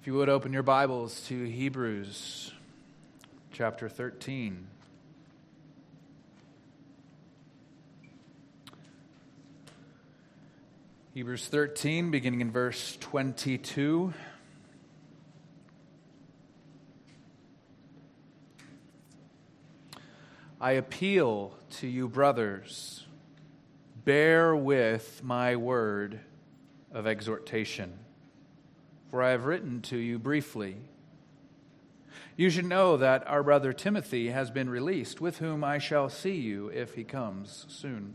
If you would open your Bibles to Hebrews chapter 13. Hebrews 13, beginning in verse 22. I appeal to you, brothers, bear with my word of exhortation, for I have written to you briefly. You should know that our brother Timothy has been released, with whom I shall see you if he comes soon.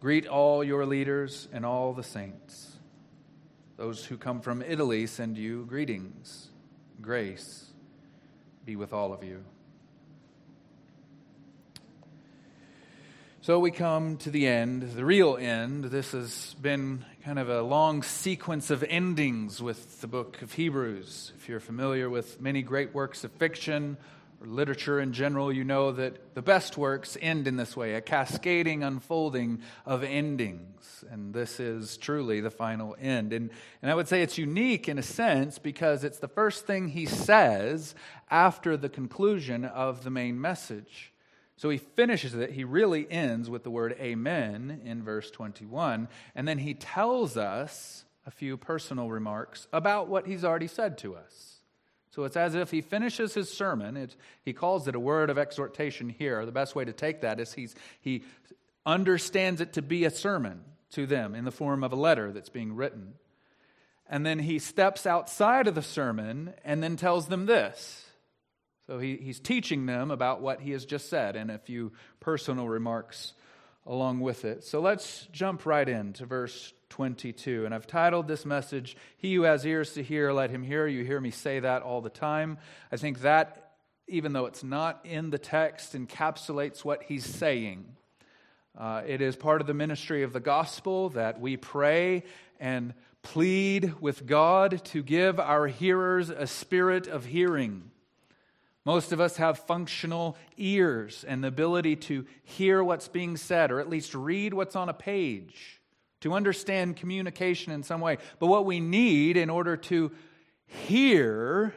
Greet all your leaders and all the saints. Those who come from Italy send you greetings. Grace be with all of you. So we come to the end, the real end. This has been kind of a long sequence of endings with the book of Hebrews. If you're familiar with many great works of fiction, or literature in general, you know that the best works end in this way a cascading unfolding of endings. And this is truly the final end. And, and I would say it's unique in a sense because it's the first thing he says after the conclusion of the main message. So he finishes it. He really ends with the word amen in verse 21. And then he tells us a few personal remarks about what he's already said to us. So it's as if he finishes his sermon. It, he calls it a word of exhortation here. The best way to take that is he's, he understands it to be a sermon to them in the form of a letter that's being written. And then he steps outside of the sermon and then tells them this. So he, he's teaching them about what he has just said and a few personal remarks along with it. So let's jump right into verse 22. And I've titled this message, He Who Has Ears to Hear, Let Him Hear. You hear me say that all the time. I think that, even though it's not in the text, encapsulates what he's saying. Uh, it is part of the ministry of the gospel that we pray and plead with God to give our hearers a spirit of hearing. Most of us have functional ears and the ability to hear what's being said, or at least read what's on a page, to understand communication in some way. But what we need in order to hear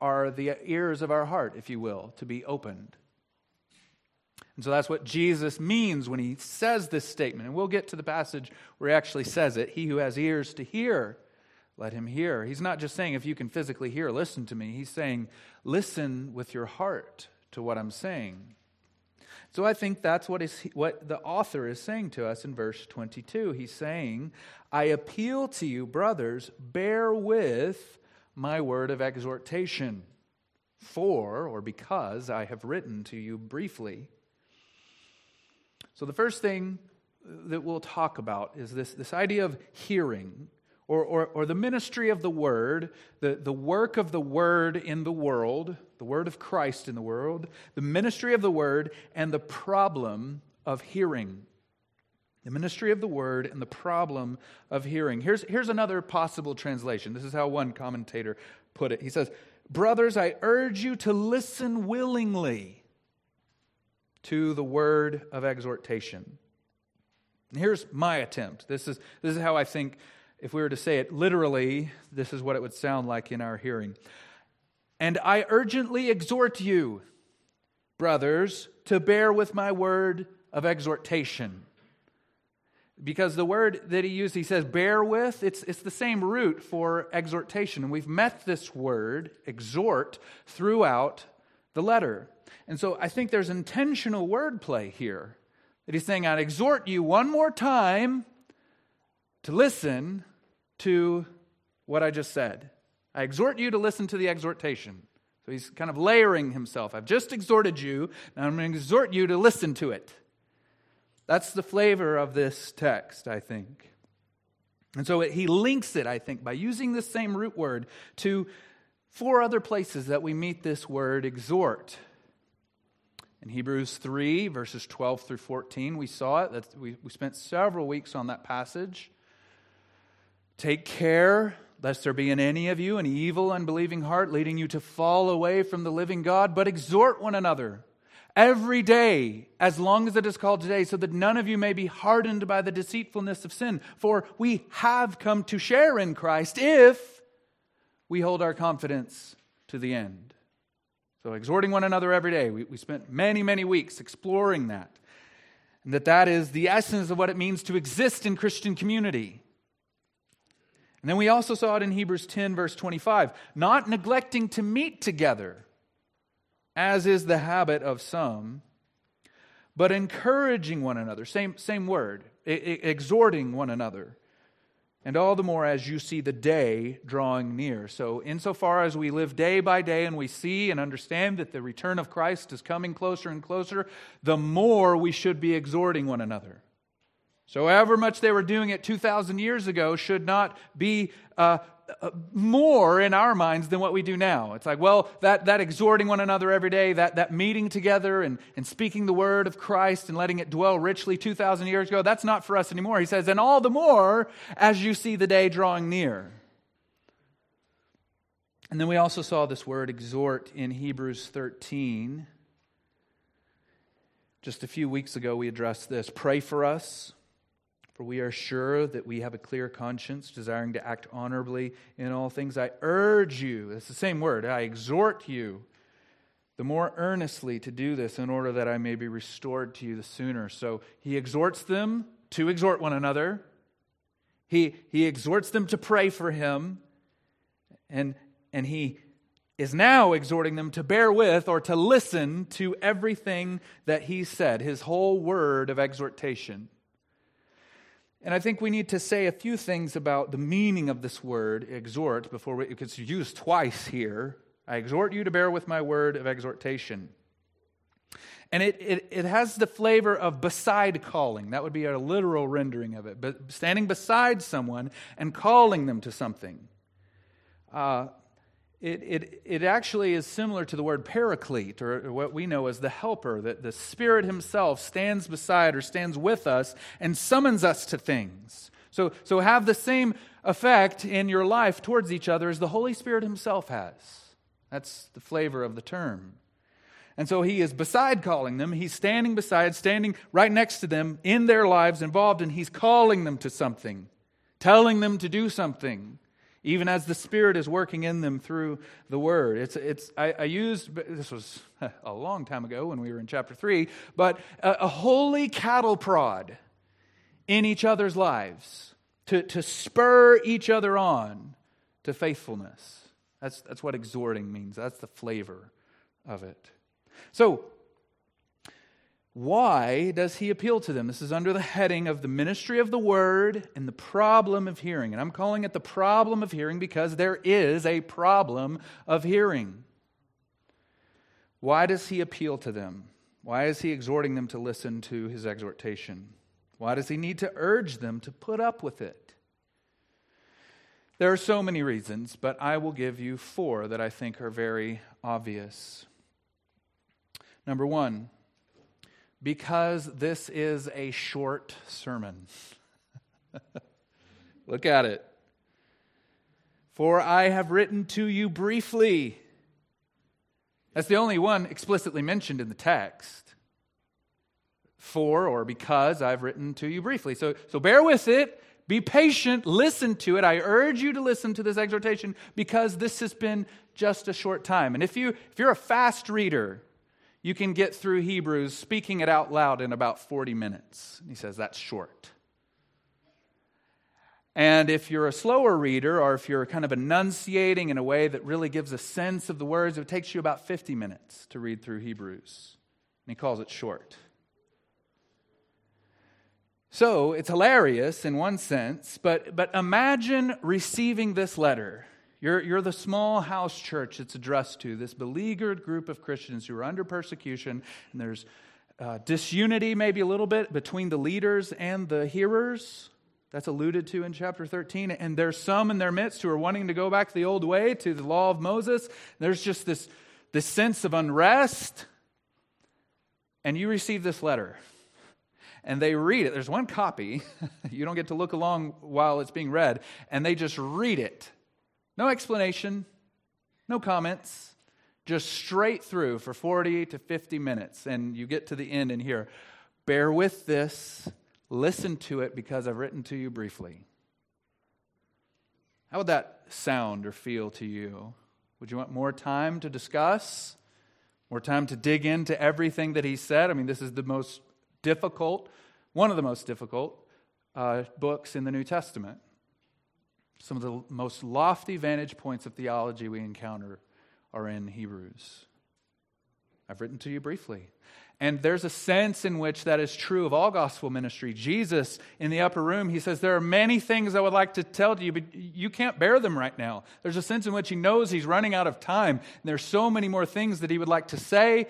are the ears of our heart, if you will, to be opened. And so that's what Jesus means when he says this statement. And we'll get to the passage where he actually says it He who has ears to hear let him hear. He's not just saying, if you can physically hear, listen to me. He's saying, listen with your heart to what I'm saying. So I think that's what, is, what the author is saying to us in verse 22. He's saying, I appeal to you, brothers, bear with my word of exhortation, for or because I have written to you briefly. So the first thing that we'll talk about is this, this idea of hearing or, or, or the ministry of the Word, the, the work of the Word in the world, the Word of Christ in the world, the ministry of the Word, and the problem of hearing. The ministry of the Word and the problem of hearing. Here's, here's another possible translation. This is how one commentator put it. He says, Brothers, I urge you to listen willingly to the word of exhortation. And here's my attempt. This is, this is how I think if we were to say it literally, this is what it would sound like in our hearing. And I urgently exhort you, brothers, to bear with my word of exhortation. Because the word that he used, he says, bear with, it's, it's the same root for exhortation. And we've met this word, exhort, throughout the letter. And so I think there's intentional wordplay here. That he's saying, I'd exhort you one more time to listen to what I just said. I exhort you to listen to the exhortation. So he's kind of layering himself. I've just exhorted you, now I'm going to exhort you to listen to it. That's the flavor of this text, I think. And so he links it, I think, by using the same root word to four other places that we meet this word exhort. In Hebrews 3, verses 12 through 14, we saw it. we, we spent several weeks on that passage. Take care lest there be in any of you an evil, unbelieving heart leading you to fall away from the living God, but exhort one another every day, as long as it is called today, so that none of you may be hardened by the deceitfulness of sin. For we have come to share in Christ if we hold our confidence to the end. So, exhorting one another every day. We, we spent many, many weeks exploring that. And that that is the essence of what it means to exist in Christian community. And then we also saw it in Hebrews 10, verse 25 not neglecting to meet together, as is the habit of some, but encouraging one another. Same, same word, exhorting one another and all the more as you see the day drawing near. So, insofar as we live day by day and we see and understand that the return of Christ is coming closer and closer, the more we should be exhorting one another. So, however much they were doing it 2,000 years ago should not be uh, uh, more in our minds than what we do now. It's like, well, that, that exhorting one another every day, that, that meeting together and, and speaking the word of Christ and letting it dwell richly 2,000 years ago, that's not for us anymore. He says, and all the more as you see the day drawing near. And then we also saw this word exhort in Hebrews 13. Just a few weeks ago, we addressed this. Pray for us for we are sure that we have a clear conscience, desiring to act honorably in all things. I urge you, it's the same word, I exhort you the more earnestly to do this in order that I may be restored to you the sooner. So he exhorts them to exhort one another. He, he exhorts them to pray for him. And, and he is now exhorting them to bear with or to listen to everything that he said, his whole word of exhortation. And I think we need to say a few things about the meaning of this word, exhort, before we, it's used twice here. I exhort you to bear with my word of exhortation. And it, it, it has the flavor of beside calling. That would be a literal rendering of it. But standing beside someone and calling them to something. Uh, it, it, it actually is similar to the word paraclete, or what we know as the helper, that the Spirit Himself stands beside or stands with us and summons us to things. So, so have the same effect in your life towards each other as the Holy Spirit Himself has. That's the flavor of the term. And so he is beside calling them. He's standing beside, standing right next to them in their lives, involved, and he's calling them to something, telling them to do something even as the Spirit is working in them through the Word. It's, it's, I, I used, this was a long time ago when we were in chapter 3, but a, a holy cattle prod in each other's lives to, to spur each other on to faithfulness. That's, that's what exhorting means, that's the flavor of it. So, why does he appeal to them? This is under the heading of the ministry of the word and the problem of hearing. And I'm calling it the problem of hearing because there is a problem of hearing. Why does he appeal to them? Why is he exhorting them to listen to his exhortation? Why does he need to urge them to put up with it? There are so many reasons, but I will give you four that I think are very obvious. Number one, because this is a short sermon. Look at it. For I have written to you briefly. That's the only one explicitly mentioned in the text. For or because I've written to you briefly. So, so bear with it. Be patient. Listen to it. I urge you to listen to this exhortation because this has been just a short time. And if, you, if you're a fast reader, you can get through Hebrews speaking it out loud in about 40 minutes. He says that's short. And if you're a slower reader, or if you're kind of enunciating in a way that really gives a sense of the words, it takes you about 50 minutes to read through Hebrews. And he calls it short. So it's hilarious in one sense, but, but imagine receiving this letter you're, you're the small house church it's addressed to, this beleaguered group of Christians who are under persecution, and there's uh, disunity, maybe a little bit, between the leaders and the hearers. That's alluded to in chapter 13. And there's some in their midst who are wanting to go back the old way, to the law of Moses. There's just this, this sense of unrest. And you receive this letter and they read it. There's one copy. you don't get to look along while it's being read. And they just read it no explanation, no comments, just straight through for 40 to 50 minutes, and you get to the end and hear, Bear with this, listen to it because I've written to you briefly. How would that sound or feel to you? Would you want more time to discuss? More time to dig into everything that he said? I mean, this is the most difficult, one of the most difficult uh, books in the New Testament. Some of the most lofty vantage points of theology we encounter are in Hebrews. I've written to you briefly. And there's a sense in which that is true of all gospel ministry. Jesus in the upper room, he says, There are many things I would like to tell to you, but you can't bear them right now. There's a sense in which he knows he's running out of time. And there's so many more things that he would like to say,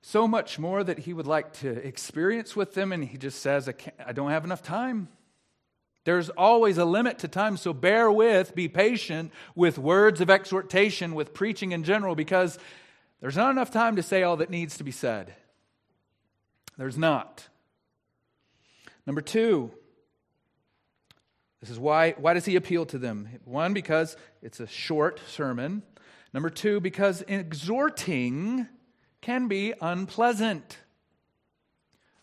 so much more that he would like to experience with them. And he just says, I, I don't have enough time. There's always a limit to time, so bear with, be patient with words of exhortation, with preaching in general, because there's not enough time to say all that needs to be said. There's not. Number two, this is why, why does he appeal to them? One, because it's a short sermon. Number two, because exhorting can be unpleasant.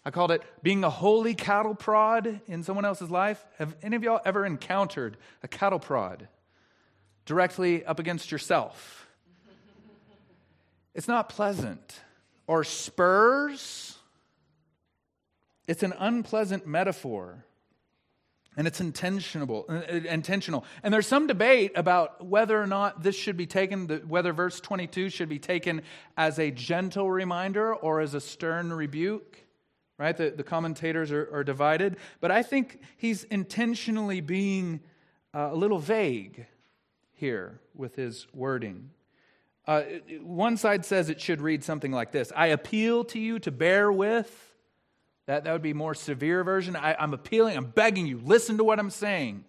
I called it being a holy cattle prod in someone else's life. Have any of y'all ever encountered a cattle prod directly up against yourself? It's not pleasant. Or spurs it's an unpleasant metaphor. And it's intentional, uh, intentional. And there's some debate about whether or not this should be taken, whether verse 22 should be taken as a gentle reminder or as a stern rebuke. Right? The, the commentators are, are divided. But I think he's intentionally being uh, a little vague here with his wording. Uh, one side says it should read something like this I appeal to you to bear with that, that would be more severe version. I, I'm appealing, I'm begging you, listen to what I'm saying.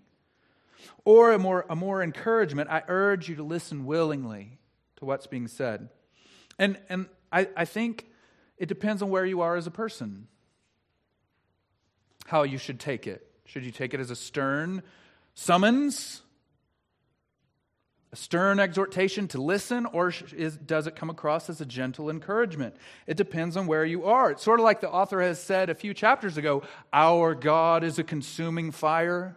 Or a more, a more encouragement, I urge you to listen willingly to what's being said. And, and I, I think it depends on where you are as a person, how you should take it. Should you take it as a stern summons? a stern exhortation to listen, or is, does it come across as a gentle encouragement? It depends on where you are. It's sort of like the author has said a few chapters ago Our God is a consuming fire.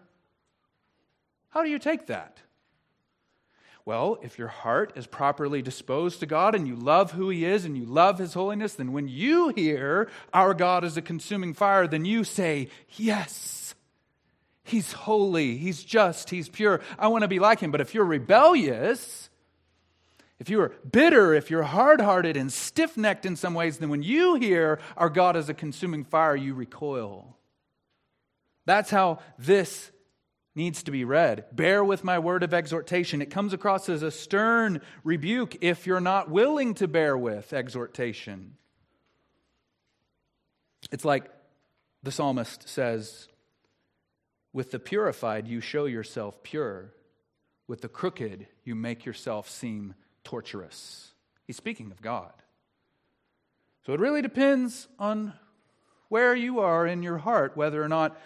How do you take that? Well, if your heart is properly disposed to God and you love who He is and you love His holiness, then when you hear our God is a consuming fire, then you say, Yes. He's holy, He's just, He's pure. I want to be like Him. But if you're rebellious, if you are bitter, if you're hard hearted and stiff necked in some ways, then when you hear our God is a consuming fire, you recoil. That's how this needs to be read. Bear with my word of exhortation. It comes across as a stern rebuke if you're not willing to bear with exhortation. It's like the psalmist says with the purified, you show yourself pure. With the crooked, you make yourself seem torturous. He's speaking of God. So it really depends on where you are in your heart, whether or not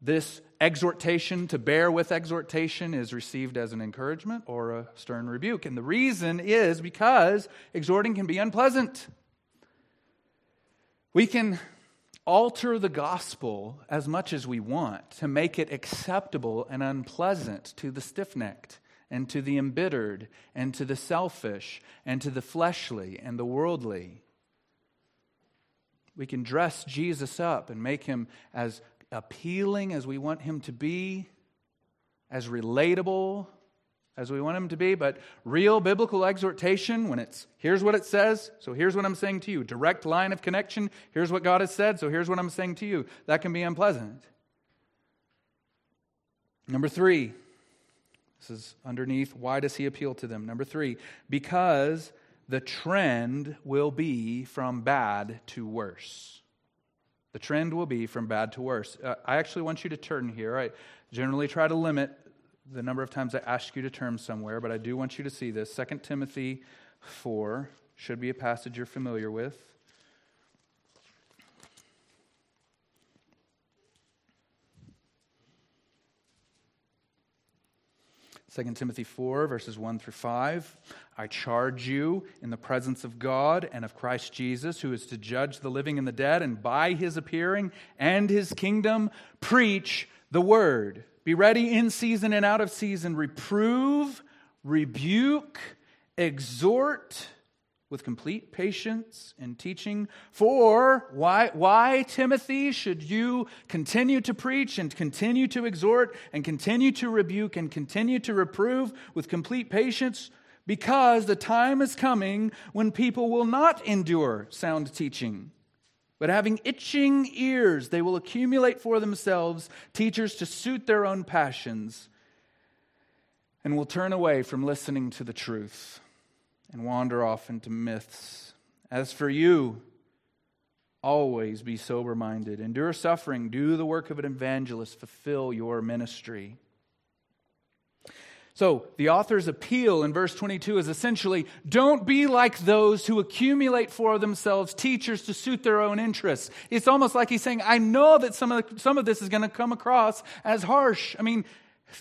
this exhortation to bear with exhortation is received as an encouragement or a stern rebuke. And the reason is because exhorting can be unpleasant. We can alter the gospel as much as we want to make it acceptable and unpleasant to the stiff necked and to the embittered and to the selfish and to the fleshly and the worldly. We can dress Jesus up and make him as appealing as we want him to be, as relatable as we want him to be, but real biblical exhortation, when it's here's what it says, so here's what I'm saying to you. Direct line of connection, here's what God has said, so here's what I'm saying to you. That can be unpleasant. Number three, this is underneath. Why does he appeal to them? Number three, because the trend will be from bad to worse. The trend will be from bad to worse. Uh, I actually want you to turn here. I generally try to limit the number of times I ask you to turn somewhere, but I do want you to see this. 2 Timothy 4 should be a passage you're familiar with. 2 Timothy 4, verses 1 through 5. I charge you in the presence of God and of Christ Jesus, who is to judge the living and the dead, and by his appearing and his kingdom, preach the word. Be ready in season and out of season. Reprove, rebuke, exhort with complete patience and teaching. For why, why, Timothy, should you continue to preach and continue to exhort and continue to rebuke and continue to reprove with complete patience? Because the time is coming when people will not endure sound teaching. But having itching ears, they will accumulate for themselves teachers to suit their own passions and will turn away from listening to the truth and wander off into myths. As for you, always be sober minded, endure suffering, do the work of an evangelist, fulfill your ministry. So, the author's appeal in verse 22 is essentially don't be like those who accumulate for themselves teachers to suit their own interests. It's almost like he's saying, I know that some of, the, some of this is going to come across as harsh. I mean,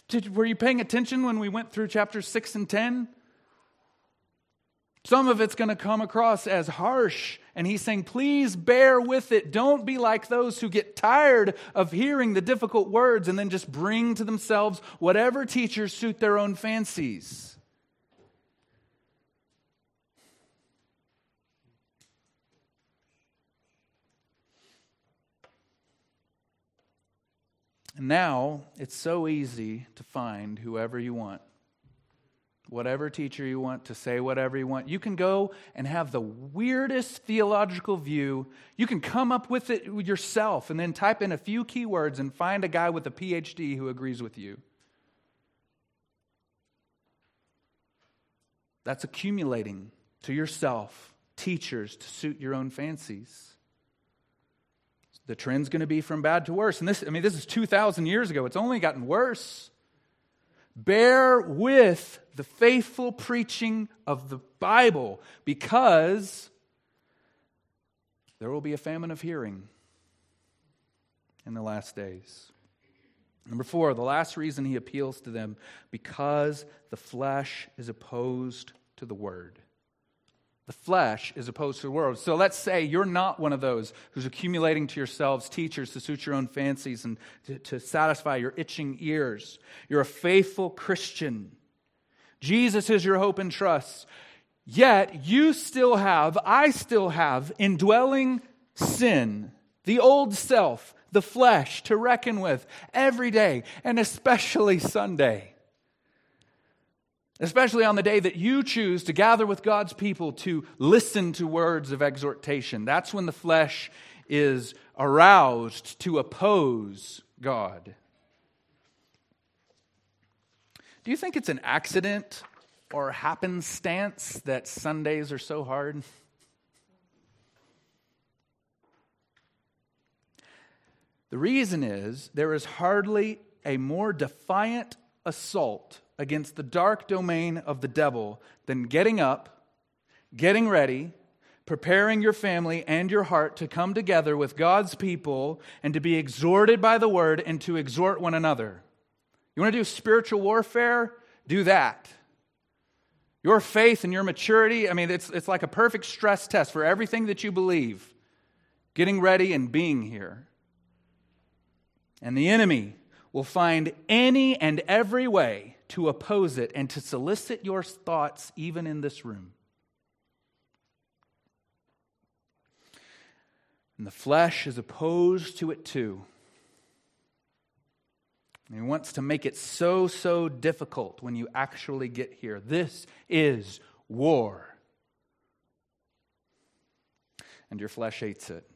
did, were you paying attention when we went through chapters 6 and 10? Some of it's going to come across as harsh. And he's saying, please bear with it. Don't be like those who get tired of hearing the difficult words and then just bring to themselves whatever teachers suit their own fancies. And now it's so easy to find whoever you want whatever teacher you want, to say whatever you want. You can go and have the weirdest theological view. You can come up with it yourself and then type in a few keywords and find a guy with a PhD who agrees with you. That's accumulating to yourself teachers to suit your own fancies. The trend's going to be from bad to worse. And this, I mean, this is 2,000 years ago. It's only gotten worse. Bear with the faithful preaching of the Bible because there will be a famine of hearing in the last days. Number four, the last reason he appeals to them because the flesh is opposed to the word. The flesh is opposed to the world. So let's say you're not one of those who's accumulating to yourselves teachers to suit your own fancies and to, to satisfy your itching ears. You're a faithful Christian. Jesus is your hope and trust. Yet you still have, I still have, indwelling sin, the old self, the flesh to reckon with every day, and especially Sunday especially on the day that you choose to gather with God's people to listen to words of exhortation. That's when the flesh is aroused to oppose God. Do you think it's an accident or happenstance that Sundays are so hard? The reason is there is hardly a more defiant assault against the dark domain of the devil than getting up, getting ready, preparing your family and your heart to come together with God's people and to be exhorted by the word and to exhort one another. You want to do spiritual warfare? Do that. Your faith and your maturity, I mean, it's, it's like a perfect stress test for everything that you believe. Getting ready and being here. And the enemy will find any and every way to oppose it and to solicit your thoughts even in this room. And the flesh is opposed to it too. And he wants to make it so, so difficult when you actually get here. This is war. And your flesh hates it.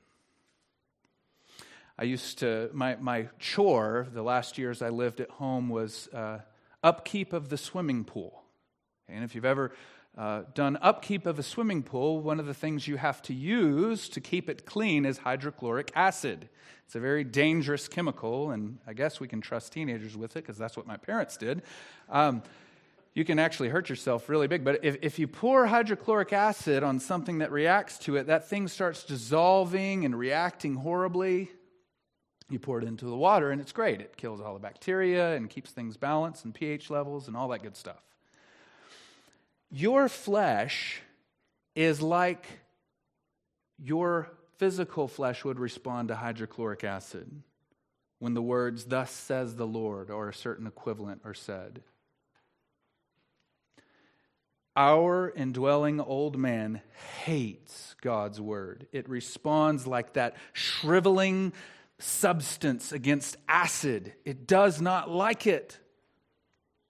I used to, my, my chore the last years I lived at home was uh, upkeep of the swimming pool. And if you've ever uh, done upkeep of a swimming pool, one of the things you have to use to keep it clean is hydrochloric acid. It's a very dangerous chemical, and I guess we can trust teenagers with it because that's what my parents did. Um, you can actually hurt yourself really big. But if, if you pour hydrochloric acid on something that reacts to it, that thing starts dissolving and reacting horribly. You pour it into the water, and it's great. It kills all the bacteria and keeps things balanced and pH levels and all that good stuff. Your flesh is like your physical flesh would respond to hydrochloric acid when the words, Thus says the Lord, or a certain equivalent are said. Our indwelling old man hates God's word. It responds like that shriveling substance against acid. It does not like it.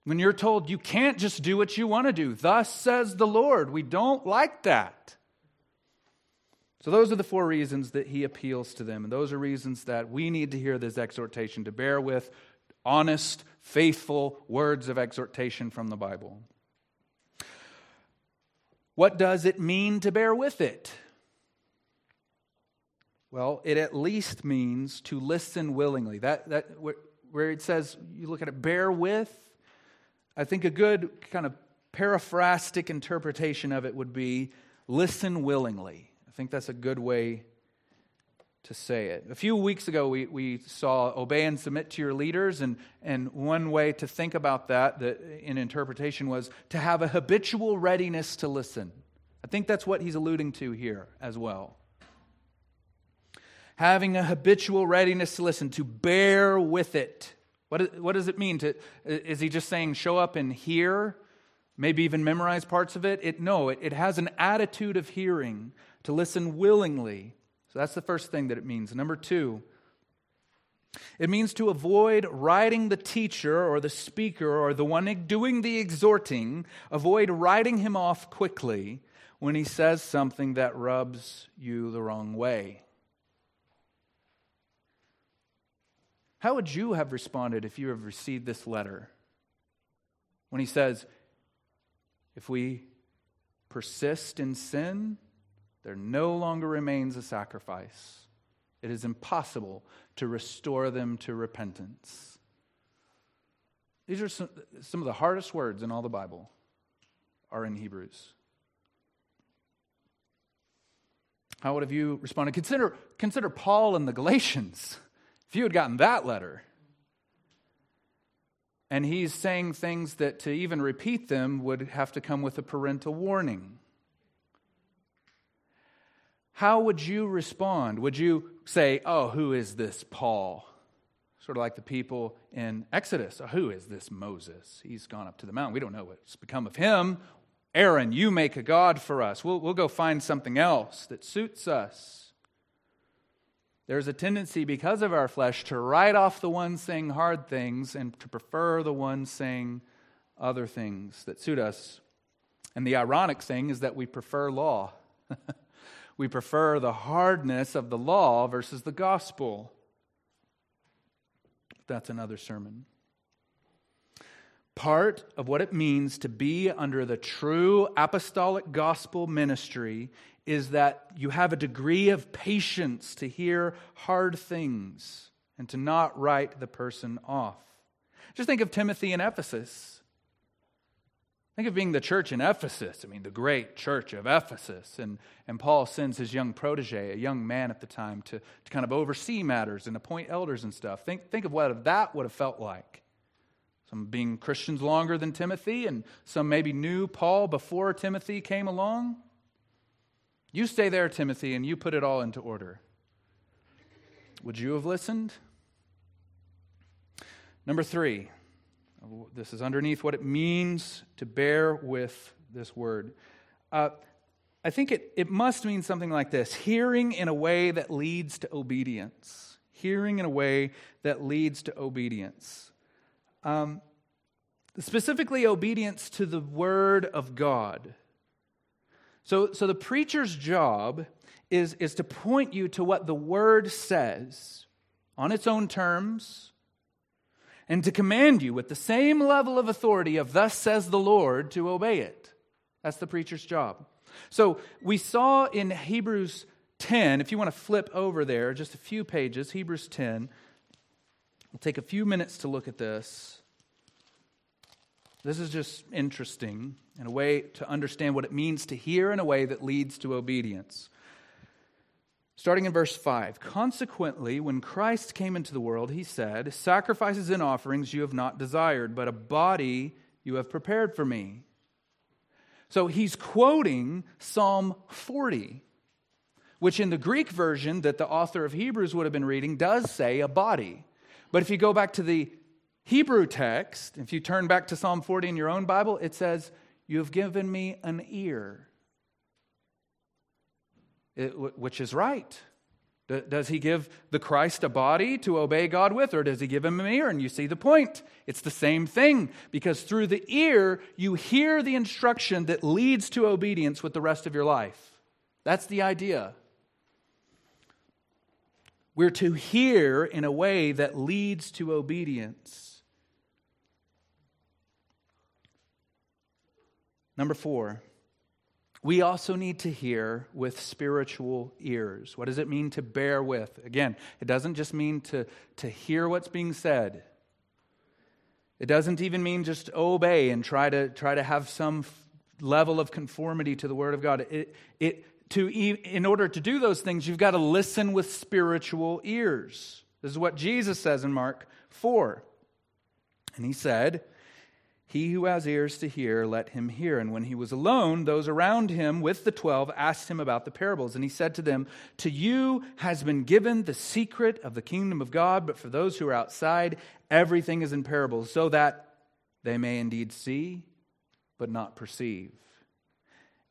When you're told you can't just do what you want to do, thus says the Lord, we don't like that. So, those are the four reasons that he appeals to them. And those are reasons that we need to hear this exhortation to bear with honest, faithful words of exhortation from the Bible. What does it mean to bear with it? Well, it at least means to listen willingly. That, that where it says, you look at it, bear with, I think a good kind of paraphrastic interpretation of it would be listen willingly. I think that's a good way to say it. A few weeks ago, we, we saw obey and submit to your leaders, and, and one way to think about that, that in interpretation was to have a habitual readiness to listen. I think that's what he's alluding to here as well having a habitual readiness to listen, to bear with it. What, what does it mean? To, is he just saying show up and hear, maybe even memorize parts of it? it no, it, it has an attitude of hearing, to listen willingly. So that's the first thing that it means. Number two, it means to avoid writing the teacher or the speaker or the one doing the exhorting, avoid writing him off quickly when he says something that rubs you the wrong way. How would you have responded if you have received this letter? When he says, if we persist in sin, there no longer remains a sacrifice. It is impossible to restore them to repentance. These are some, some of the hardest words in all the Bible are in Hebrews. How would have you responded? Consider, consider Paul and the Galatians. If you had gotten that letter, and he's saying things that to even repeat them would have to come with a parental warning. How would you respond? Would you say, Oh, who is this Paul? Sort of like the people in Exodus. Oh, who is this Moses? He's gone up to the mountain. We don't know what's become of him. Aaron, you make a God for us. We'll, we'll go find something else that suits us. There's a tendency, because of our flesh, to write off the ones saying hard things and to prefer the ones saying other things that suit us. And the ironic thing is that we prefer law. we prefer the hardness of the law versus the gospel. That's another sermon. Part of what it means to be under the true apostolic gospel ministry is that you have a degree of patience to hear hard things and to not write the person off. Just think of Timothy in Ephesus. Think of being the church in Ephesus. I mean, the great church of Ephesus. And, and Paul sends his young protege, a young man at the time, to, to kind of oversee matters and appoint elders and stuff. Think, think of what that would have felt like. Some being Christians longer than Timothy, and some maybe knew Paul before Timothy came along. You stay there, Timothy, and you put it all into order. Would you have listened? Number three, this is underneath what it means to bear with this word. Uh, I think it, it must mean something like this hearing in a way that leads to obedience. Hearing in a way that leads to obedience. Um, specifically, obedience to the word of God. So, so the preacher's job is, is to point you to what the word says on its own terms and to command you with the same level of authority of thus says the Lord to obey it. That's the preacher's job. So we saw in Hebrews 10, if you want to flip over there just a few pages, Hebrews 10, we'll take a few minutes to look at this. This is just interesting in a way to understand what it means to hear in a way that leads to obedience. Starting in verse 5 Consequently, when Christ came into the world, he said, Sacrifices and offerings you have not desired, but a body you have prepared for me. So he's quoting Psalm 40, which in the Greek version that the author of Hebrews would have been reading does say a body. But if you go back to the Hebrew text, if you turn back to Psalm 40 in your own Bible, it says, You have given me an ear which is right. Does he give the Christ a body to obey God with, or does he give him an ear? And you see the point. It's the same thing, because through the ear, you hear the instruction that leads to obedience with the rest of your life. That's the idea. We're to hear in a way that leads to obedience. Number four, we also need to hear with spiritual ears. What does it mean to bear with? Again, it doesn't just mean to, to hear what's being said. It doesn't even mean just obey and try to, try to have some level of conformity to the Word of God. It, it, to, in order to do those things, you've got to listen with spiritual ears. This is what Jesus says in Mark 4. And he said, he who has ears to hear, let him hear. And when he was alone, those around him with the twelve asked him about the parables. And he said to them, To you has been given the secret of the kingdom of God, but for those who are outside, everything is in parables, so that they may indeed see, but not perceive,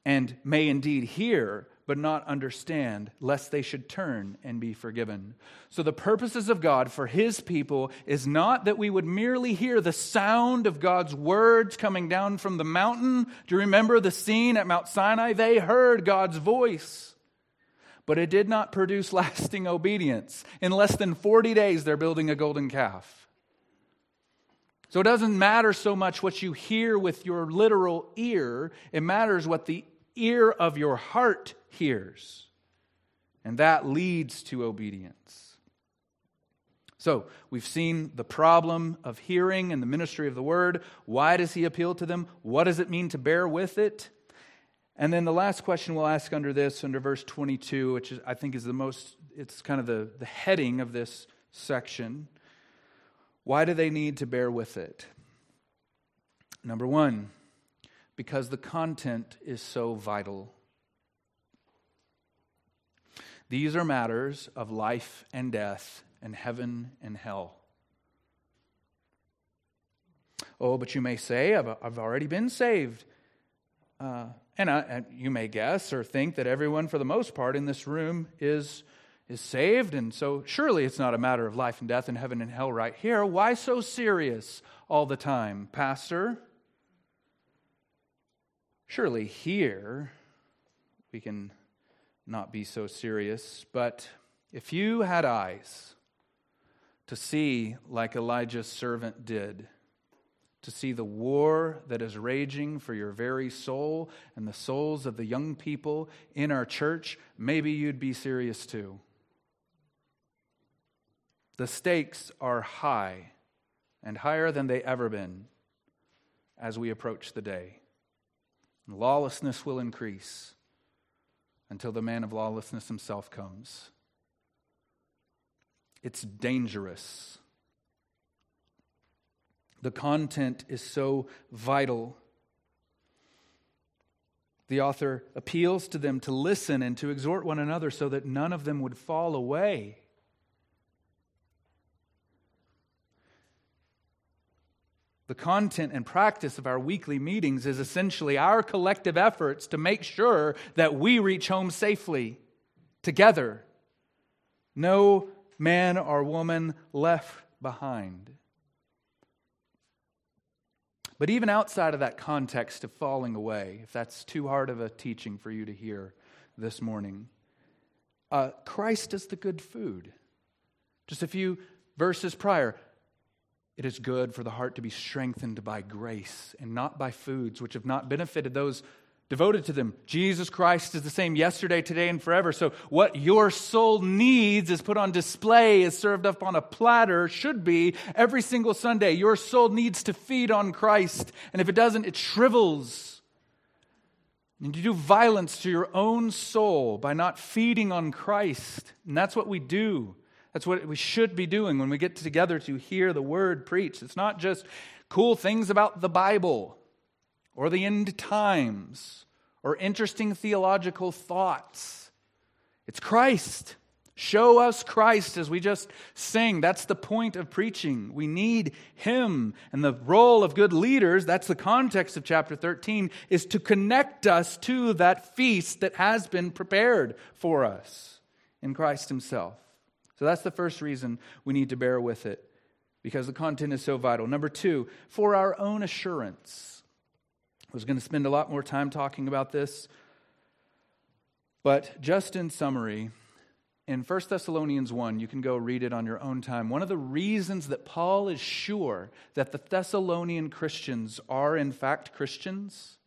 and may indeed hear, but not understand, lest they should turn and be forgiven. So, the purposes of God for His people is not that we would merely hear the sound of God's words coming down from the mountain. Do you remember the scene at Mount Sinai? They heard God's voice, but it did not produce lasting obedience. In less than 40 days, they're building a golden calf. So, it doesn't matter so much what you hear with your literal ear, it matters what the ear of your heart hears. And that leads to obedience. So, we've seen the problem of hearing and the ministry of the word. Why does he appeal to them? What does it mean to bear with it? And then the last question we'll ask under this, under verse 22, which is, I think is the most, it's kind of the, the heading of this section. Why do they need to bear with it? Number one, because the content is so vital. These are matters of life and death, and heaven and hell. Oh, but you may say, I've, I've already been saved. Uh, and, I, and, you may guess or think that everyone, for the most part, in this room is, is saved. And so, surely it's not a matter of life and death and heaven and hell right here. Why so serious all the time, Pastor? Surely here we can not be so serious, but if you had eyes to see like Elijah's servant did, to see the war that is raging for your very soul and the souls of the young people in our church, maybe you'd be serious too. The stakes are high and higher than they ever been as we approach the day. Lawlessness will increase until the man of lawlessness himself comes. It's dangerous. The content is so vital. The author appeals to them to listen and to exhort one another so that none of them would fall away. The content and practice of our weekly meetings is essentially our collective efforts to make sure that we reach home safely together. No man or woman left behind. But even outside of that context of falling away, if that's too hard of a teaching for you to hear this morning, uh, Christ is the good food. Just a few verses prior, it is good for the heart to be strengthened by grace and not by foods which have not benefited those devoted to them. Jesus Christ is the same yesterday, today, and forever. So, what your soul needs is put on display, is served up on a platter, should be every single Sunday. Your soul needs to feed on Christ. And if it doesn't, it shrivels. And you do violence to your own soul by not feeding on Christ. And that's what we do. That's what we should be doing when we get together to hear the word preached. It's not just cool things about the Bible or the end times or interesting theological thoughts. It's Christ. Show us Christ as we just sing. That's the point of preaching. We need Him. And the role of good leaders, that's the context of chapter 13, is to connect us to that feast that has been prepared for us in Christ Himself. So that's the first reason we need to bear with it, because the content is so vital. Number two, for our own assurance. I was going to spend a lot more time talking about this, but just in summary, in 1 Thessalonians 1, you can go read it on your own time. One of the reasons that Paul is sure that the Thessalonian Christians are, in fact, Christians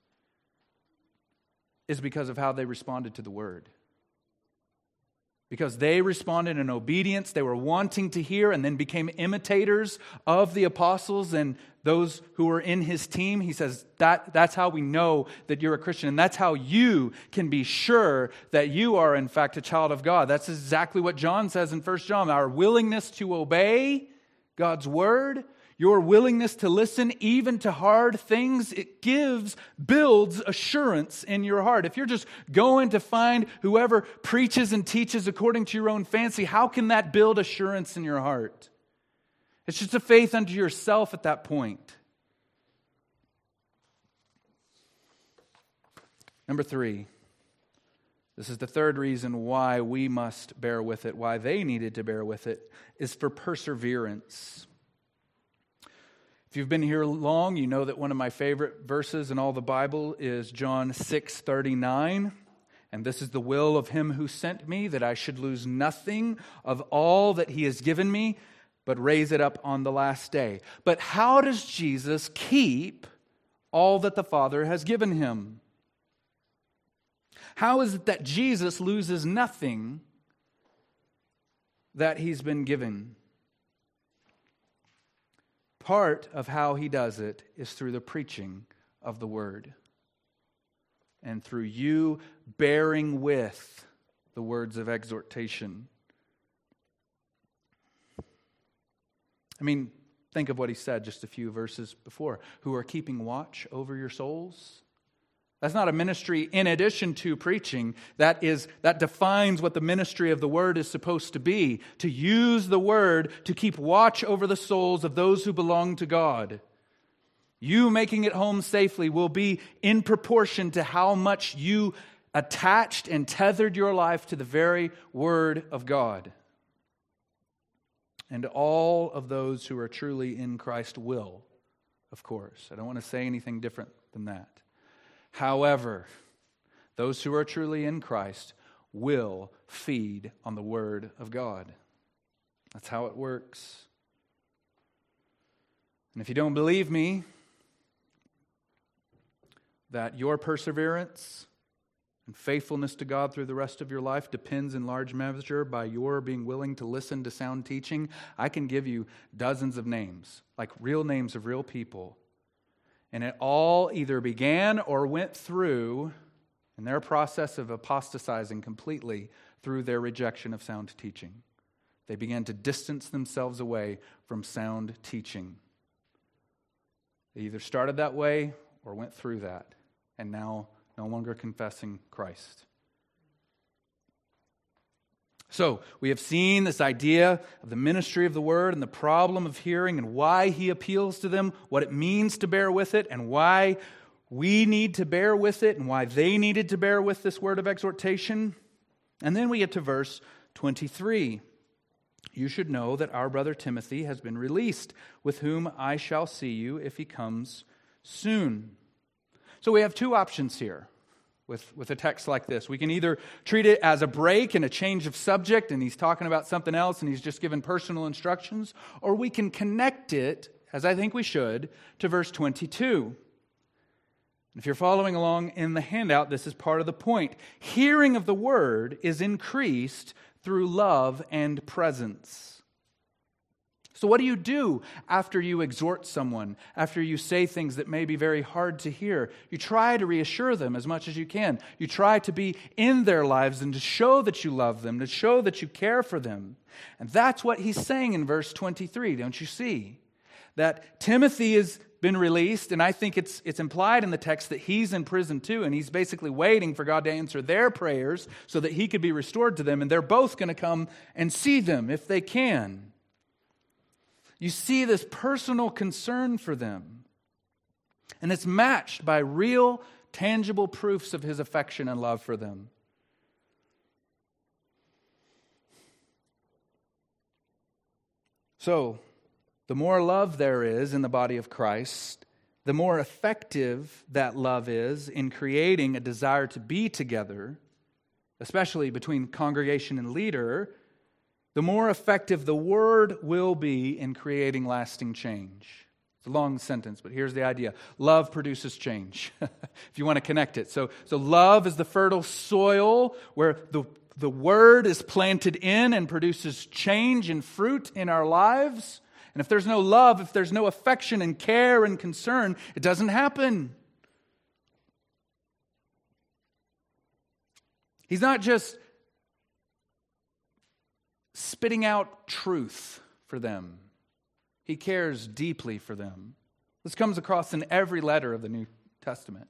is because of how they responded to the word because they responded in obedience. They were wanting to hear and then became imitators of the apostles and those who were in his team. He says that, that's how we know that you're a Christian. And that's how you can be sure that you are, in fact, a child of God. That's exactly what John says in 1 John. Our willingness to obey God's word your willingness to listen even to hard things, it gives, builds assurance in your heart. If you're just going to find whoever preaches and teaches according to your own fancy, how can that build assurance in your heart? It's just a faith unto yourself at that point. Number three, this is the third reason why we must bear with it, why they needed to bear with it, is for perseverance. If you've been here long, you know that one of my favorite verses in all the Bible is John 6 39. And this is the will of him who sent me, that I should lose nothing of all that he has given me, but raise it up on the last day. But how does Jesus keep all that the Father has given him? How is it that Jesus loses nothing that he's been given? Part of how he does it is through the preaching of the word. And through you bearing with the words of exhortation. I mean, think of what he said just a few verses before. Who are keeping watch over your souls that's not a ministry in addition to preaching. That is that defines what the ministry of the word is supposed to be, to use the word to keep watch over the souls of those who belong to God. You making it home safely will be in proportion to how much you attached and tethered your life to the very word of God. And all of those who are truly in Christ will, of course. I don't want to say anything different than that. However, those who are truly in Christ will feed on the Word of God. That's how it works. And if you don't believe me, that your perseverance and faithfulness to God through the rest of your life depends in large measure by your being willing to listen to sound teaching, I can give you dozens of names, like real names of real people and it all either began or went through in their process of apostatizing completely through their rejection of sound teaching. They began to distance themselves away from sound teaching. They either started that way or went through that, and now no longer confessing Christ. So, we have seen this idea of the ministry of the word and the problem of hearing and why he appeals to them, what it means to bear with it, and why we need to bear with it, and why they needed to bear with this word of exhortation. And then we get to verse 23. You should know that our brother Timothy has been released, with whom I shall see you if he comes soon. So we have two options here with, with a text like this. We can either treat it as a break and a change of subject, and he's talking about something else and he's just given personal instructions, or we can connect it, as I think we should, to verse 22. If you're following along in the handout, this is part of the point. Hearing of the word is increased through love and presence. So, what do you do after you exhort someone, after you say things that may be very hard to hear? You try to reassure them as much as you can. You try to be in their lives and to show that you love them, to show that you care for them. And that's what he's saying in verse 23, don't you see? That Timothy has been released, and I think it's, it's implied in the text that he's in prison too, and he's basically waiting for God to answer their prayers so that he could be restored to them, and they're both going to come and see them if they can. You see this personal concern for them. And it's matched by real, tangible proofs of his affection and love for them. So, the more love there is in the body of Christ, the more effective that love is in creating a desire to be together, especially between congregation and leader, the more effective the word will be in creating lasting change. It's a long sentence, but here's the idea love produces change, if you want to connect it. So, so, love is the fertile soil where the, the word is planted in and produces change and fruit in our lives. And if there's no love, if there's no affection and care and concern, it doesn't happen. He's not just spitting out truth for them. He cares deeply for them. This comes across in every letter of the New Testament.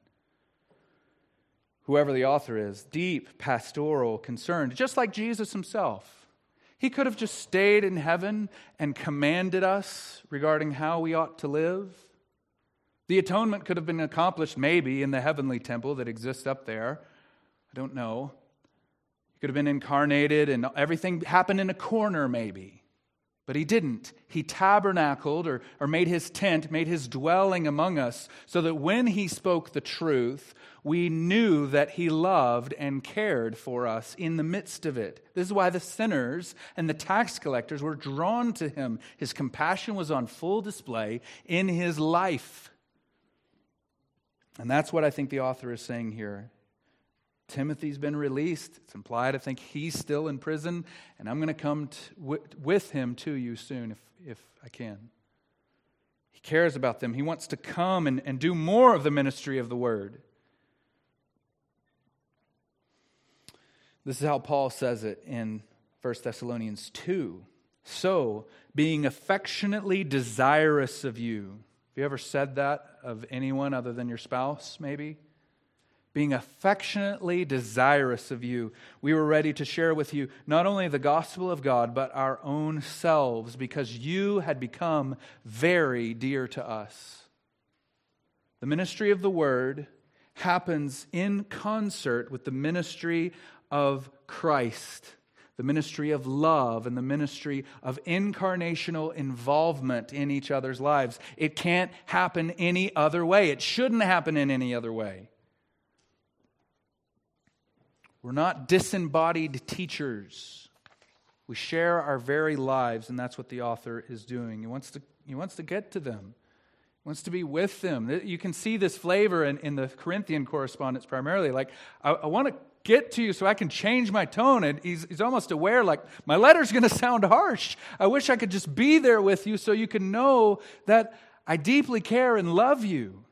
Whoever the author is, deep pastoral concern, just like Jesus himself. He could have just stayed in heaven and commanded us regarding how we ought to live. The atonement could have been accomplished maybe in the heavenly temple that exists up there. I don't know could have been incarnated and everything happened in a corner, maybe. But he didn't. He tabernacled or, or made his tent, made his dwelling among us, so that when he spoke the truth, we knew that he loved and cared for us in the midst of it. This is why the sinners and the tax collectors were drawn to him. His compassion was on full display in his life. And that's what I think the author is saying here. Timothy's been released. It's implied, I think, he's still in prison, and I'm going to come t- w- with him to you soon if, if I can. He cares about them. He wants to come and, and do more of the ministry of the word. This is how Paul says it in 1 Thessalonians 2. So, being affectionately desirous of you. Have you ever said that of anyone other than your spouse, maybe? Being affectionately desirous of you, we were ready to share with you not only the gospel of God, but our own selves, because you had become very dear to us. The ministry of the word happens in concert with the ministry of Christ, the ministry of love, and the ministry of incarnational involvement in each other's lives. It can't happen any other way. It shouldn't happen in any other way. We're not disembodied teachers. We share our very lives, and that's what the author is doing. He wants to, he wants to get to them, he wants to be with them. You can see this flavor in, in the Corinthian correspondence primarily. Like, I, I want to get to you so I can change my tone. And he's, he's almost aware, like, my letter's going to sound harsh. I wish I could just be there with you so you can know that I deeply care and love you.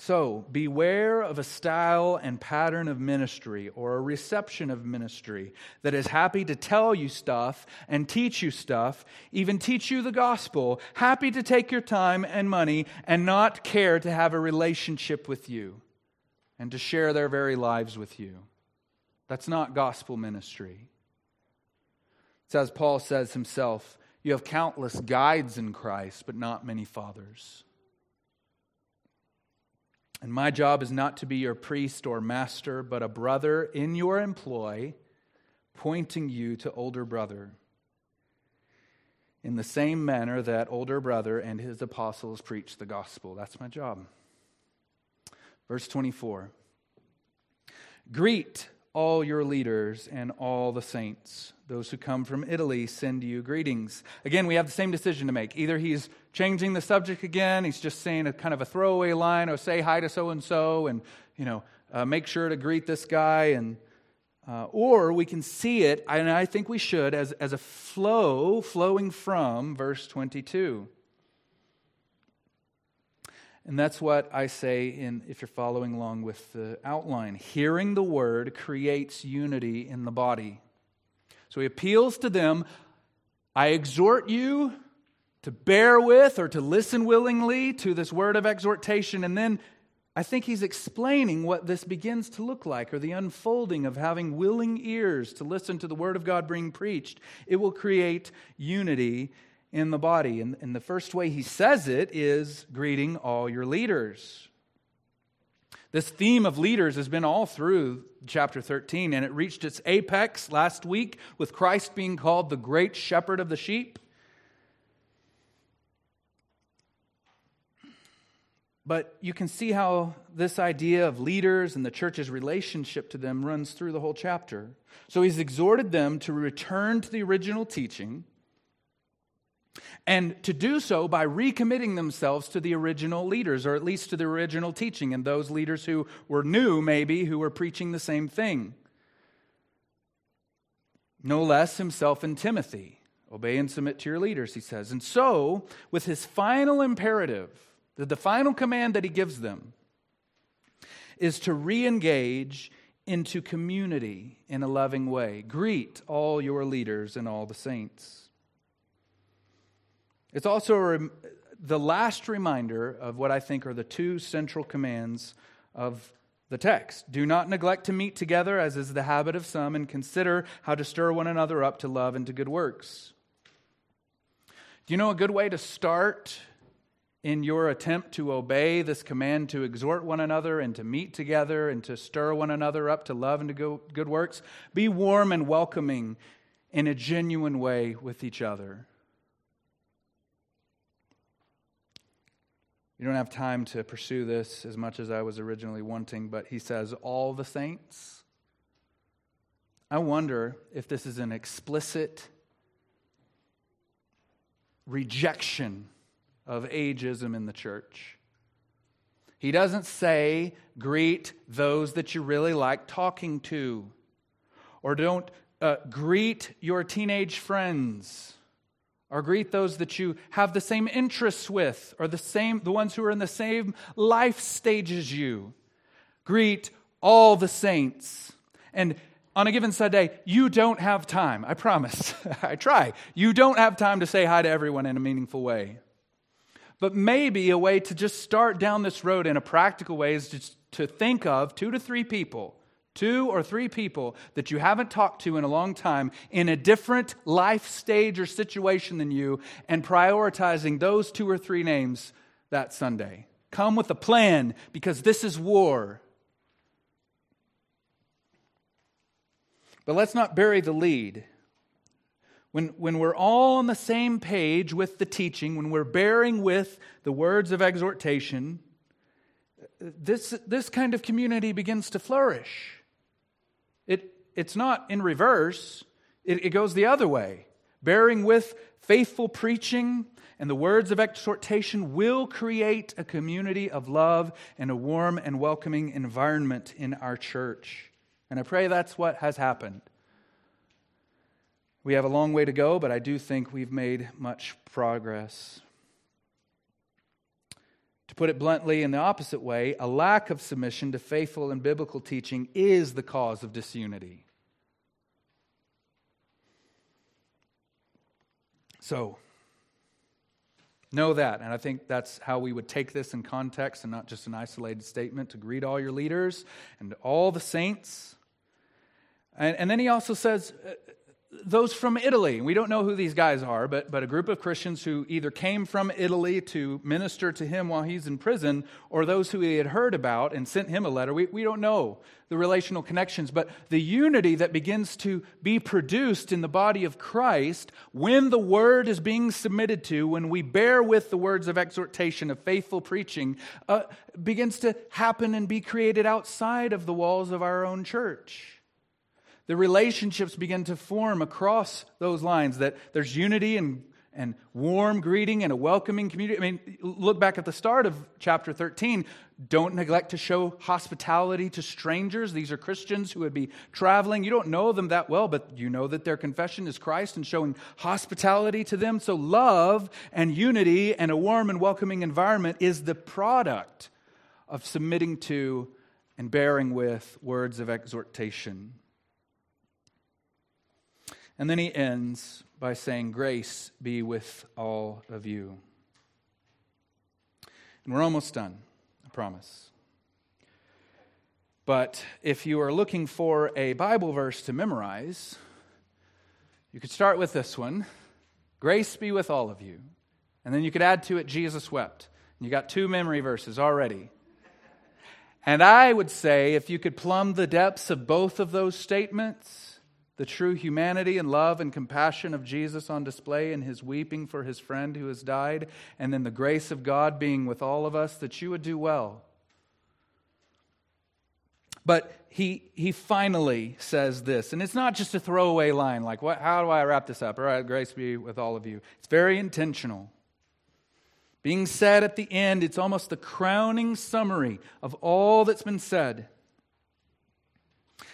So, beware of a style and pattern of ministry or a reception of ministry that is happy to tell you stuff and teach you stuff, even teach you the gospel, happy to take your time and money and not care to have a relationship with you and to share their very lives with you. That's not gospel ministry. It's as Paul says himself you have countless guides in Christ, but not many fathers. And my job is not to be your priest or master, but a brother in your employ, pointing you to older brother. In the same manner that older brother and his apostles preach the gospel. That's my job. Verse 24 Greet all your leaders and all the saints. Those who come from Italy send you greetings. Again, we have the same decision to make. Either he's changing the subject again, he's just saying a kind of a throwaway line, or say hi to so and so, and you know, uh, make sure to greet this guy, and Uh, or we can see it, and I think we should, as, as a flow flowing from verse 22. And that's what I say in if you're following along with the outline. Hearing the word creates unity in the body. So he appeals to them, I exhort you to bear with or to listen willingly to this word of exhortation and then I think he's explaining what this begins to look like, or the unfolding of having willing ears to listen to the Word of God being preached. It will create unity in the body. And, and the first way he says it is greeting all your leaders. This theme of leaders has been all through chapter 13, and it reached its apex last week with Christ being called the great shepherd of the sheep. But you can see how this idea of leaders and the church's relationship to them runs through the whole chapter. So he's exhorted them to return to the original teaching and to do so by recommitting themselves to the original leaders, or at least to the original teaching, and those leaders who were new, maybe, who were preaching the same thing. No less himself and Timothy. Obey and submit to your leaders, he says. And so, with his final imperative, the final command that he gives them is to re engage into community in a loving way. Greet all your leaders and all the saints. It's also rem- the last reminder of what I think are the two central commands of the text. Do not neglect to meet together, as is the habit of some, and consider how to stir one another up to love and to good works. Do you know a good way to start in your attempt to obey this command to exhort one another and to meet together and to stir one another up to love and to good works, be warm and welcoming in a genuine way with each other. You don't have time to pursue this as much as I was originally wanting, but he says, all the saints. I wonder if this is an explicit rejection of ageism in the church. He doesn't say, greet those that you really like talking to, or don't uh, greet your teenage friends, or greet those that you have the same interests with, or the same the ones who are in the same life stage as you. Greet all the saints. And on a given Sunday, you don't have time. I promise. I try. You don't have time to say hi to everyone in a meaningful way. But maybe a way to just start down this road in a practical way is to think of two to three people, two or three people that you haven't talked to in a long time in a different life stage or situation than you, and prioritizing those two or three names that Sunday. Come with a plan because this is war. But let's not bury the lead. When, when we're all on the same page with the teaching, when we're bearing with the words of exhortation, this, this kind of community begins to flourish. It, it's not in reverse, it, it goes the other way. Bearing with faithful preaching and the words of exhortation will create a community of love and a warm and welcoming environment in our church. And I pray that's what has happened. We have a long way to go, but I do think we've made much progress. To put it bluntly, in the opposite way, a lack of submission to faithful and biblical teaching is the cause of disunity. So, know that. And I think that's how we would take this in context and not just an isolated statement to greet all your leaders and all the saints. And, and then he also says, uh, those from Italy. We don't know who these guys are, but, but a group of Christians who either came from Italy to minister to him while he's in prison, or those who he had heard about and sent him a letter. We, we don't know the relational connections, but the unity that begins to be produced in the body of Christ when the word is being submitted to, when we bear with the words of exhortation, of faithful preaching, uh, begins to happen and be created outside of the walls of our own church the relationships begin to form across those lines, that there's unity and, and warm greeting and a welcoming community. I mean, look back at the start of chapter 13. Don't neglect to show hospitality to strangers. These are Christians who would be traveling. You don't know them that well, but you know that their confession is Christ and showing hospitality to them. So, love and unity and a warm and welcoming environment is the product of submitting to and bearing with words of exhortation. And then he ends by saying, Grace be with all of you. And we're almost done, I promise. But if you are looking for a Bible verse to memorize, you could start with this one Grace be with all of you. And then you could add to it, Jesus wept. And you got two memory verses already. And I would say if you could plumb the depths of both of those statements, the true humanity and love and compassion of Jesus on display in his weeping for his friend who has died, and then the grace of God being with all of us, that you would do well. But he, he finally says this, and it's not just a throwaway line like, what, how do I wrap this up? All right, grace be with all of you. It's very intentional. Being said at the end, it's almost the crowning summary of all that's been said.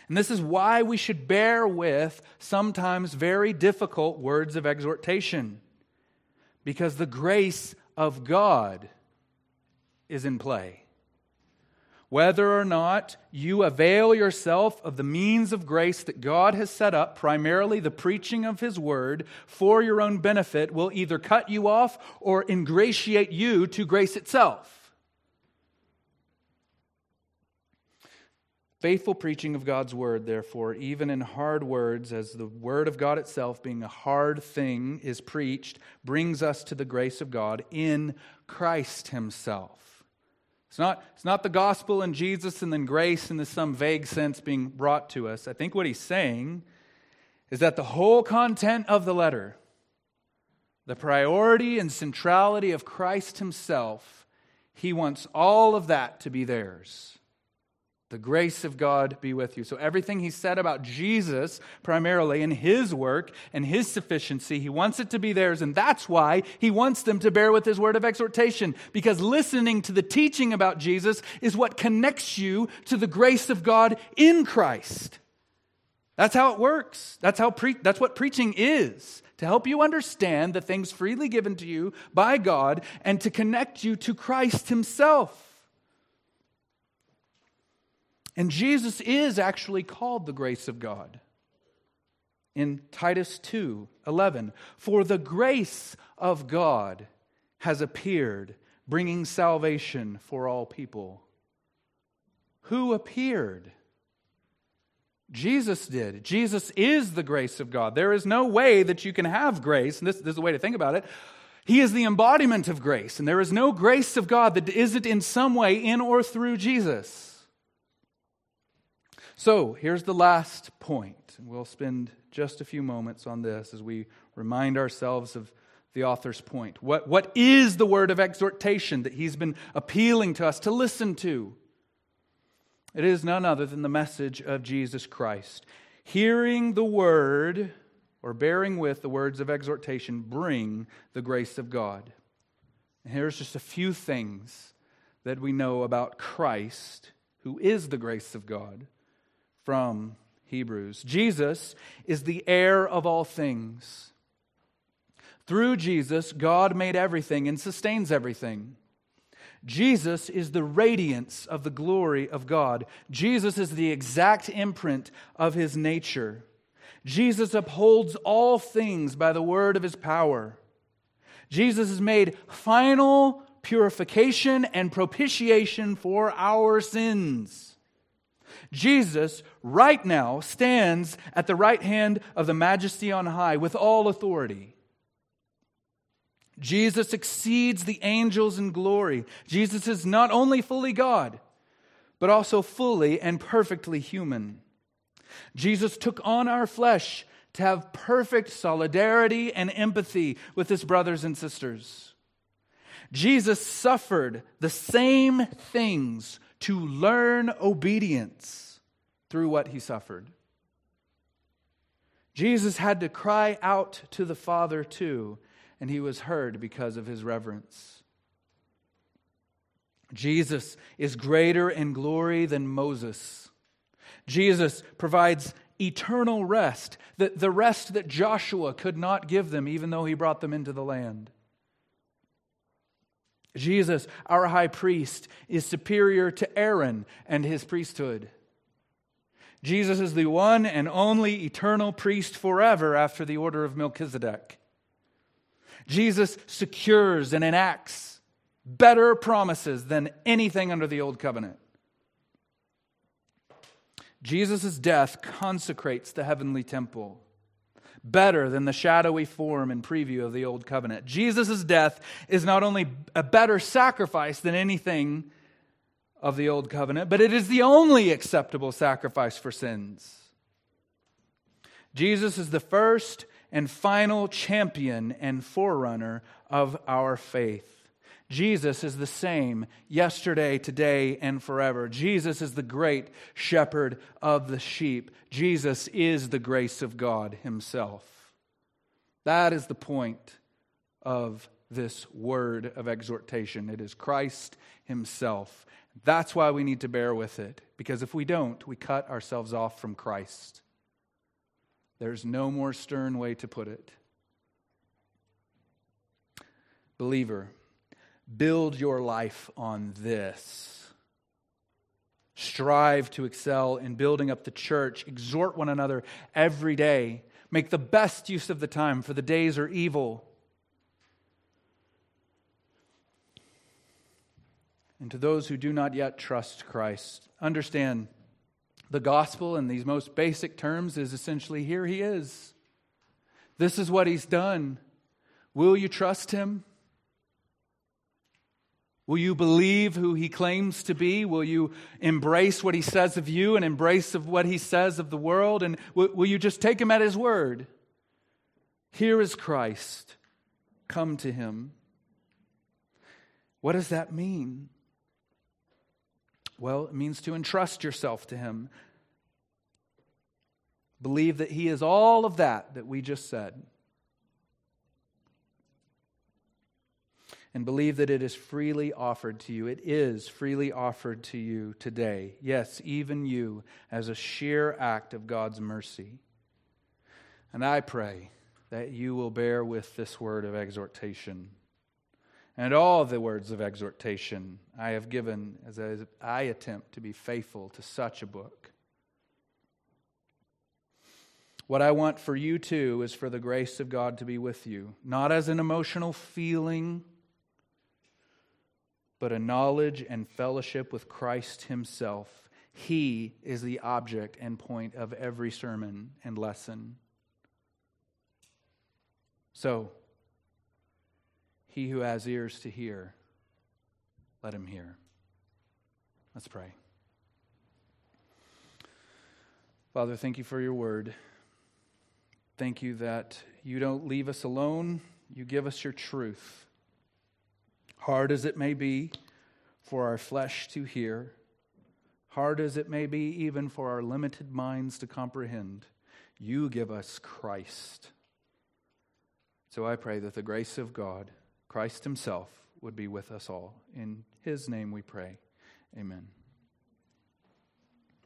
And this is why we should bear with sometimes very difficult words of exhortation, because the grace of God is in play. Whether or not you avail yourself of the means of grace that God has set up, primarily the preaching of His Word, for your own benefit, will either cut you off or ingratiate you to grace itself. Faithful preaching of God's word, therefore, even in hard words, as the word of God itself, being a hard thing, is preached, brings us to the grace of God in Christ Himself. It's not, it's not the gospel and Jesus and then grace in some vague sense being brought to us. I think what he's saying is that the whole content of the letter, the priority and centrality of Christ Himself, He wants all of that to be theirs. The grace of God be with you. So, everything he said about Jesus, primarily in his work and his sufficiency, he wants it to be theirs. And that's why he wants them to bear with his word of exhortation. Because listening to the teaching about Jesus is what connects you to the grace of God in Christ. That's how it works. That's, how pre- that's what preaching is to help you understand the things freely given to you by God and to connect you to Christ himself. And Jesus is actually called the grace of God. In Titus 2 11, for the grace of God has appeared, bringing salvation for all people. Who appeared? Jesus did. Jesus is the grace of God. There is no way that you can have grace, and this, this is the way to think about it. He is the embodiment of grace, and there is no grace of God that isn't in some way in or through Jesus. So here's the last point. We'll spend just a few moments on this as we remind ourselves of the author's point. What, what is the word of exhortation that he's been appealing to us to listen to? It is none other than the message of Jesus Christ. Hearing the word or bearing with the words of exhortation bring the grace of God. And here's just a few things that we know about Christ, who is the grace of God from Hebrews. Jesus is the heir of all things. Through Jesus, God made everything and sustains everything. Jesus is the radiance of the glory of God. Jesus is the exact imprint of his nature. Jesus upholds all things by the word of his power. Jesus has made final purification and propitiation for our sins. Jesus, right now, stands at the right hand of the majesty on high with all authority. Jesus exceeds the angels in glory. Jesus is not only fully God, but also fully and perfectly human. Jesus took on our flesh to have perfect solidarity and empathy with his brothers and sisters. Jesus suffered the same things to learn obedience through what he suffered. Jesus had to cry out to the Father too, and he was heard because of his reverence. Jesus is greater in glory than Moses. Jesus provides eternal rest, the, the rest that Joshua could not give them, even though he brought them into the land. Jesus, our high priest, is superior to Aaron and his priesthood. Jesus is the one and only eternal priest forever after the order of Melchizedek. Jesus secures and enacts better promises than anything under the old covenant. Jesus' death consecrates the heavenly temple better than the shadowy form and preview of the old covenant. Jesus' death is not only a better sacrifice than anything of the old covenant, but it is the only acceptable sacrifice for sins. Jesus is the first and final champion and forerunner of our faith. Jesus is the same yesterday, today, and forever. Jesus is the great shepherd of the sheep. Jesus is the grace of God Himself. That is the point of this word of exhortation. It is Christ Himself. That's why we need to bear with it, because if we don't, we cut ourselves off from Christ. There's no more stern way to put it. Believer, Build your life on this. Strive to excel in building up the church. Exhort one another every day. Make the best use of the time, for the days are evil. And to those who do not yet trust Christ, understand the gospel in these most basic terms is essentially here he is. This is what he's done. Will you trust him? Will you believe who he claims to be? Will you embrace what he says of you and embrace of what he says of the world? And will, will you just take him at his word? Here is Christ. Come to him. What does that mean? Well, it means to entrust yourself to him. Believe that he is all of that that we just said. And believe that it is freely offered to you. It is freely offered to you today. Yes, even you, as a sheer act of God's mercy. And I pray that you will bear with this word of exhortation and all the words of exhortation I have given as I attempt to be faithful to such a book. What I want for you too is for the grace of God to be with you, not as an emotional feeling but a knowledge and fellowship with Christ Himself. He is the object and point of every sermon and lesson. So, he who has ears to hear, let him hear. Let's pray. Father, thank you for your word. Thank you that you don't leave us alone, you give us your truth hard as it may be for our flesh to hear, hard as it may be even for our limited minds to comprehend, you give us Christ. So I pray that the grace of God, Christ Himself, would be with us all. In His name we pray. Amen.